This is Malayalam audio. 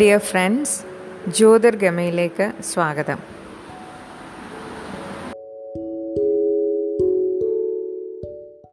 ഡിയർ ഫ്രണ്ട്സ് ജ്യോതിർഗമയിലേക്ക് സ്വാഗതം.